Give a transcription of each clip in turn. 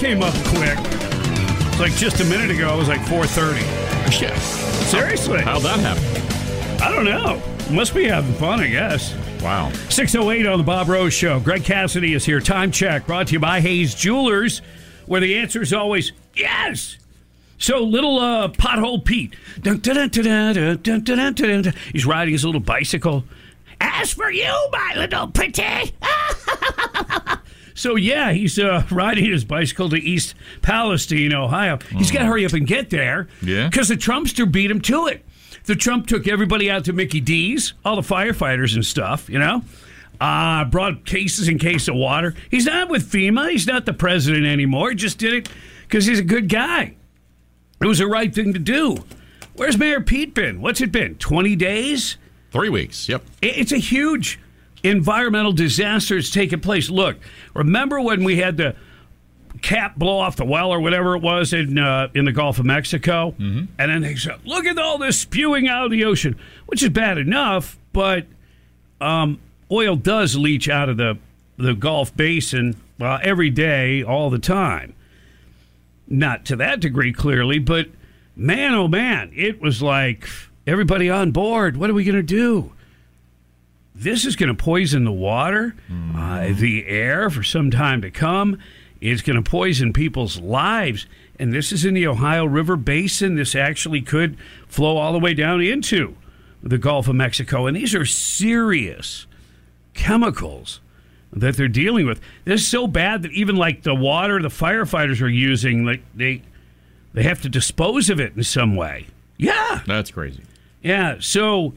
came up quick. It's like just a minute ago, it was like 4.30. Shit, Seriously. How'd that happen? I don't know. Must be having fun, I guess. Wow. 608 on the Bob Rose Show. Greg Cassidy is here. Time check brought to you by Hayes Jewelers, where the answer is always yes. So little uh, pothole Pete, he's riding his little bicycle. As for you, my little pretty, ah, so yeah, he's uh, riding his bicycle to East Palestine, Ohio. He's got to hurry up and get there. Yeah. Because the Trumpster beat him to it. The Trump took everybody out to Mickey D's, all the firefighters and stuff, you know. Uh, brought cases and case of water. He's not with FEMA. He's not the president anymore. He just did it because he's a good guy. It was the right thing to do. Where's Mayor Pete been? What's it been? 20 days? Three weeks. Yep. It- It's a huge environmental disasters taking place. Look, remember when we had the cap blow off the well or whatever it was in uh, in the Gulf of Mexico, mm-hmm. and then they said, "Look at all this spewing out of the ocean," which is bad enough, but um, oil does leach out of the the Gulf Basin uh, every day, all the time. Not to that degree, clearly, but man, oh man, it was like everybody on board. What are we going to do? This is going to poison the water, uh, the air for some time to come. It's going to poison people's lives. And this is in the Ohio River Basin. This actually could flow all the way down into the Gulf of Mexico. And these are serious chemicals that they're dealing with. This is so bad that even like the water the firefighters are using, like they they have to dispose of it in some way. Yeah. That's crazy. Yeah. So,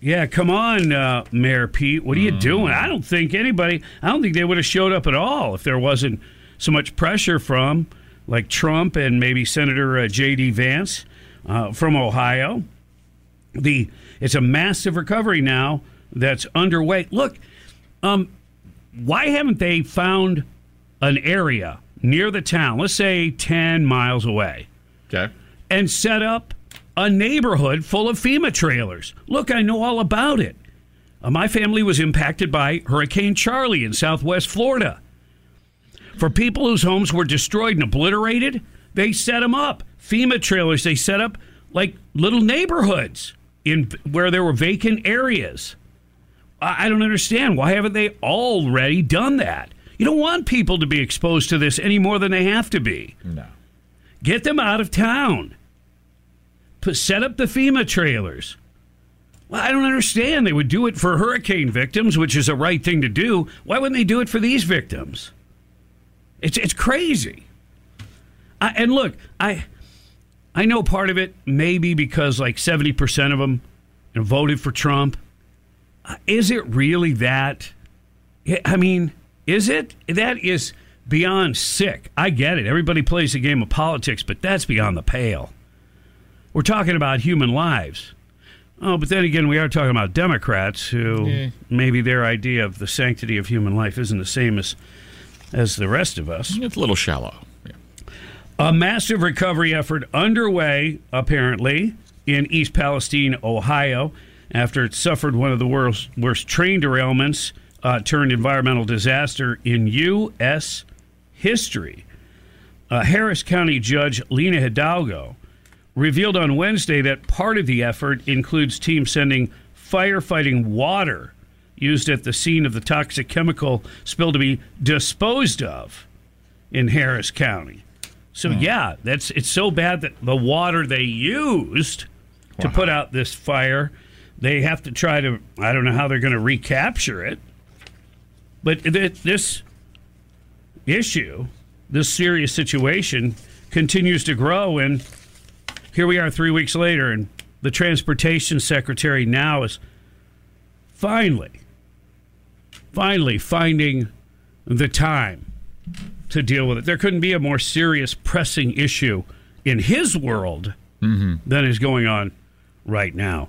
yeah, come on, uh, Mayor Pete. What are you doing? I don't think anybody, I don't think they would have showed up at all if there wasn't so much pressure from like Trump and maybe Senator uh, J.D. Vance uh, from Ohio. The It's a massive recovery now that's underway. Look, um, why haven't they found an area near the town, let's say 10 miles away? Okay. and set up a neighborhood full of FEMA trailers. Look, I know all about it. Uh, my family was impacted by Hurricane Charley in southwest Florida. For people whose homes were destroyed and obliterated, they set them up. FEMA trailers, they set up like little neighborhoods in where there were vacant areas. I I don't understand. Why haven't they already done that? You don't want people to be exposed to this any more than they have to be. No. Get them out of town. Put, set up the FEMA trailers. Well, I don't understand. They would do it for hurricane victims, which is a right thing to do. Why wouldn't they do it for these victims? It's it's crazy. I, and look, I I know part of it maybe because like seventy percent of them voted for Trump. Uh, Is it really that? I mean, is it? That is beyond sick. I get it. Everybody plays a game of politics, but that's beyond the pale. We're talking about human lives. Oh, but then again, we are talking about Democrats who maybe their idea of the sanctity of human life isn't the same as as the rest of us. It's a little shallow. Yeah. A massive recovery effort underway, apparently, in East Palestine, Ohio, after it suffered one of the worst, worst train derailments uh, turned environmental disaster in U.S. history. Uh, Harris County Judge Lina Hidalgo revealed on Wednesday that part of the effort includes teams sending firefighting water used at the scene of the toxic chemical spill to be disposed of in Harris County. So hmm. yeah, that's it's so bad that the water they used to put out this fire, they have to try to I don't know how they're going to recapture it. But th- this issue, this serious situation continues to grow and here we are 3 weeks later and the transportation secretary now is finally finally finding the time to deal with it. There couldn't be a more serious, pressing issue in his world mm-hmm. than is going on right now.